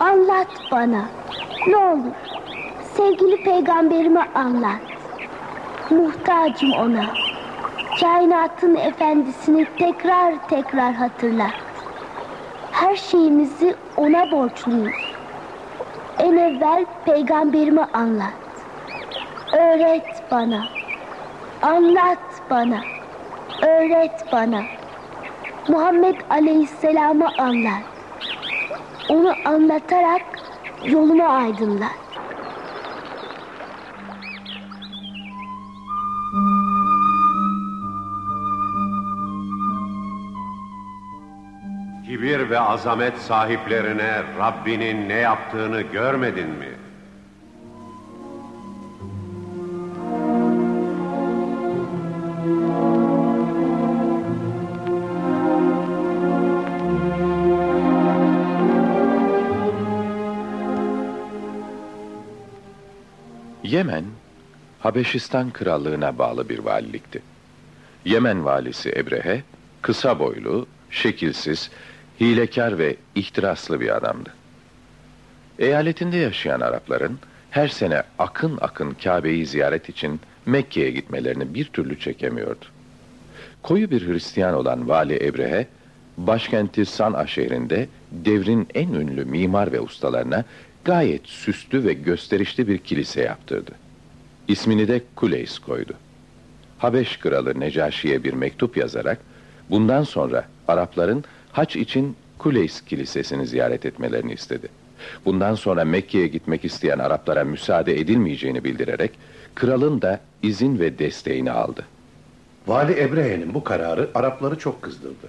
Anlat bana. Ne olur. Sevgili peygamberime anlat. Muhtacım ona. Kainatın efendisini tekrar tekrar hatırlat. Her şeyimizi ona borçluyuz. En evvel peygamberime anlat. Öğret bana. Anlat bana. Öğret bana. Muhammed Aleyhisselam'ı anlat. Onu anlatarak yolumu aydınlat. Kibir ve azamet sahiplerine Rabbinin ne yaptığını görmedin mi? Yemen, Habeşistan krallığına bağlı bir valilikti. Yemen valisi Ebrehe, kısa boylu, şekilsiz, hilekar ve ihtiraslı bir adamdı. Eyaletinde yaşayan Arapların her sene akın akın Kabe'yi ziyaret için Mekke'ye gitmelerini bir türlü çekemiyordu. Koyu bir Hristiyan olan Vali Ebrehe, başkenti San'a şehrinde devrin en ünlü mimar ve ustalarına gayet süslü ve gösterişli bir kilise yaptırdı. İsmini de Kuleys koydu. Habeş kralı Necaşi'ye bir mektup yazarak bundan sonra Arapların haç için Kuleys kilisesini ziyaret etmelerini istedi. Bundan sonra Mekke'ye gitmek isteyen Araplara müsaade edilmeyeceğini bildirerek kralın da izin ve desteğini aldı. Vali Ebrehe'nin bu kararı Arapları çok kızdırdı.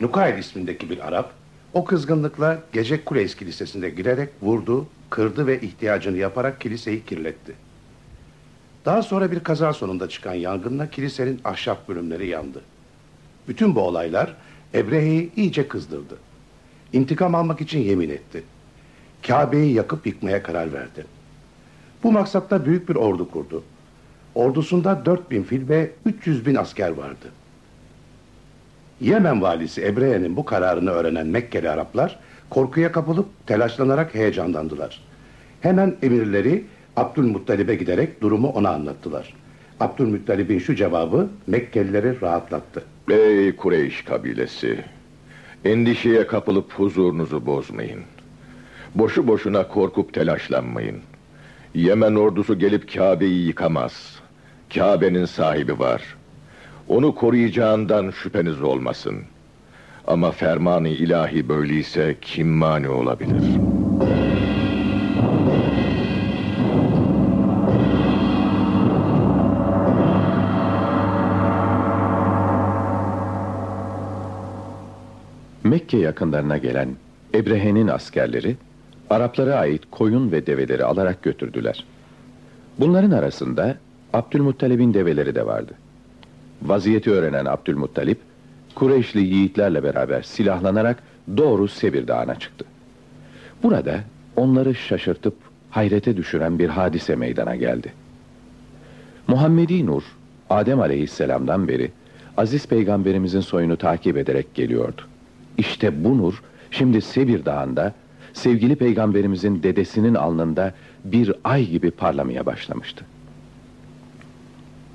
Nukayl ismindeki bir Arap o kızgınlıkla gece Kuleys Kilisesi'nde girerek vurdu, kırdı ve ihtiyacını yaparak kiliseyi kirletti. Daha sonra bir kaza sonunda çıkan yangınla kilisenin ahşap bölümleri yandı. Bütün bu olaylar Ebrehe'yi iyice kızdırdı. İntikam almak için yemin etti. Kabe'yi yakıp yıkmaya karar verdi. Bu maksatla büyük bir ordu kurdu. Ordusunda 4000 fil ve 300 bin asker vardı. Yemen valisi Ebrehe'nin bu kararını öğrenen Mekkeli Araplar korkuya kapılıp telaşlanarak heyecanlandılar. Hemen emirleri Abdülmuttalib'e giderek durumu ona anlattılar. Abdülmuttalib'in şu cevabı Mekkelileri rahatlattı. Ey Kureyş kabilesi! Endişeye kapılıp huzurunuzu bozmayın. Boşu boşuna korkup telaşlanmayın. Yemen ordusu gelip Kabe'yi yıkamaz. Kabe'nin sahibi var. Onu koruyacağından şüpheniz olmasın. Ama fermanı ilahi böyleyse kim mani olabilir? Mekke yakınlarına gelen Ebrehe'nin askerleri Araplara ait koyun ve develeri alarak götürdüler. Bunların arasında Abdülmuttalib'in develeri de vardı. Vaziyeti öğrenen Abdülmuttalip, Kureyşli yiğitlerle beraber silahlanarak doğru Sebir Dağı'na çıktı. Burada onları şaşırtıp hayrete düşüren bir hadise meydana geldi. Muhammedi Nur, Adem aleyhisselamdan beri Aziz Peygamberimizin soyunu takip ederek geliyordu. İşte bu nur şimdi Sebir Dağı'nda sevgili peygamberimizin dedesinin alnında bir ay gibi parlamaya başlamıştı.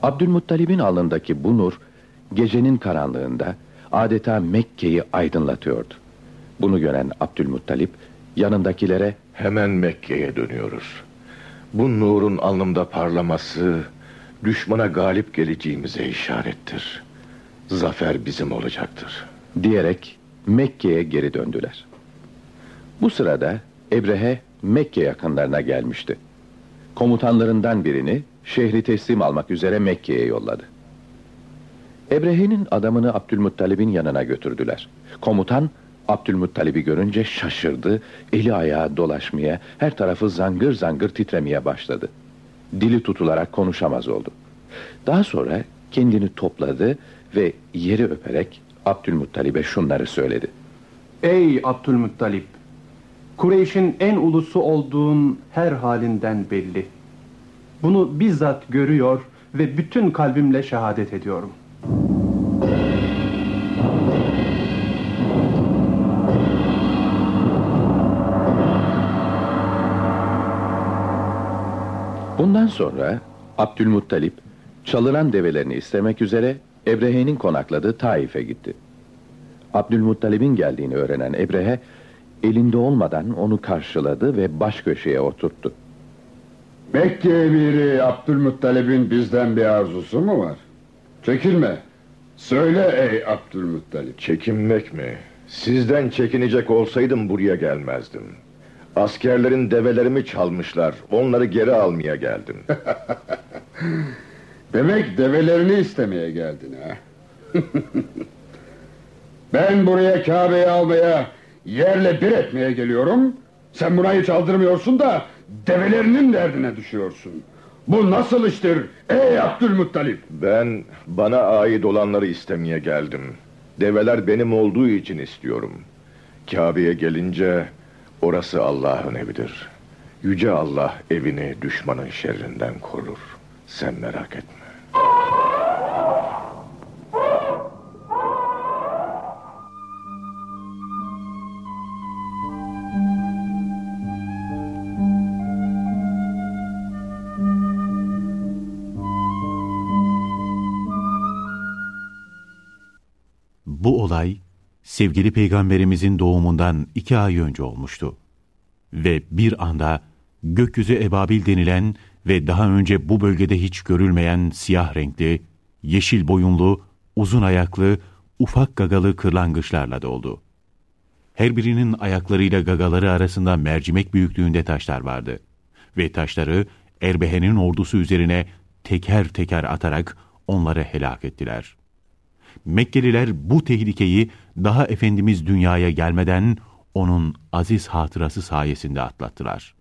Abdülmuttalib'in alnındaki bu nur gecenin karanlığında adeta Mekke'yi aydınlatıyordu. Bunu gören Abdülmuttalip yanındakilere Hemen Mekke'ye dönüyoruz. Bu nurun alnımda parlaması düşmana galip geleceğimize işarettir. Zafer bizim olacaktır. diyerek Mekke'ye geri döndüler. Bu sırada Ebrehe Mekke yakınlarına gelmişti. Komutanlarından birini şehri teslim almak üzere Mekke'ye yolladı. Ebrehe'nin adamını Abdülmuttalib'in yanına götürdüler. Komutan Abdülmuttalib'i görünce şaşırdı, eli ayağı dolaşmaya, her tarafı zangır zangır titremeye başladı. Dili tutularak konuşamaz oldu. Daha sonra kendini topladı ve yeri öperek Abdülmuttalib'e şunları söyledi. Ey Abdülmuttalip! Kureyş'in en ulusu olduğun her halinden belli. Bunu bizzat görüyor ve bütün kalbimle şehadet ediyorum. Bundan sonra Abdülmuttalip çalınan develerini istemek üzere Ebrehe'nin konakladığı Taif'e gitti. Abdülmuttalib'in geldiğini öğrenen Ebrehe elinde olmadan onu karşıladı ve baş köşeye oturttu. Mekke emiri Abdülmuttalib'in bizden bir arzusu mu var? Çekilme. Söyle ey Abdülmuttalip. Çekinmek mi? Sizden çekinecek olsaydım buraya gelmezdim. Askerlerin develerimi çalmışlar. Onları geri almaya geldim. Demek develerini istemeye geldin ha? ben buraya Kabe'yi almaya, yerle bir etmeye geliyorum. Sen buna hiç aldırmıyorsun da develerinin derdine düşüyorsun. Bu nasıl iştir ey Abdülmuttalip? Ben bana ait olanları istemeye geldim. Develer benim olduğu için istiyorum. Kabe'ye gelince orası Allah'ın evidir. Yüce Allah evini düşmanın şerrinden korur. Sen merak etme. Bu olay sevgili peygamberimizin doğumundan iki ay önce olmuştu. Ve bir anda gökyüzü ebabil denilen ve daha önce bu bölgede hiç görülmeyen siyah renkli, yeşil boyunlu, uzun ayaklı, ufak gagalı kırlangıçlarla doldu. Her birinin ayaklarıyla gagaları arasında mercimek büyüklüğünde taşlar vardı. Ve taşları Erbehe'nin ordusu üzerine teker teker atarak onları helak ettiler.'' Mekkeliler bu tehlikeyi daha Efendimiz dünyaya gelmeden onun aziz hatırası sayesinde atlattılar.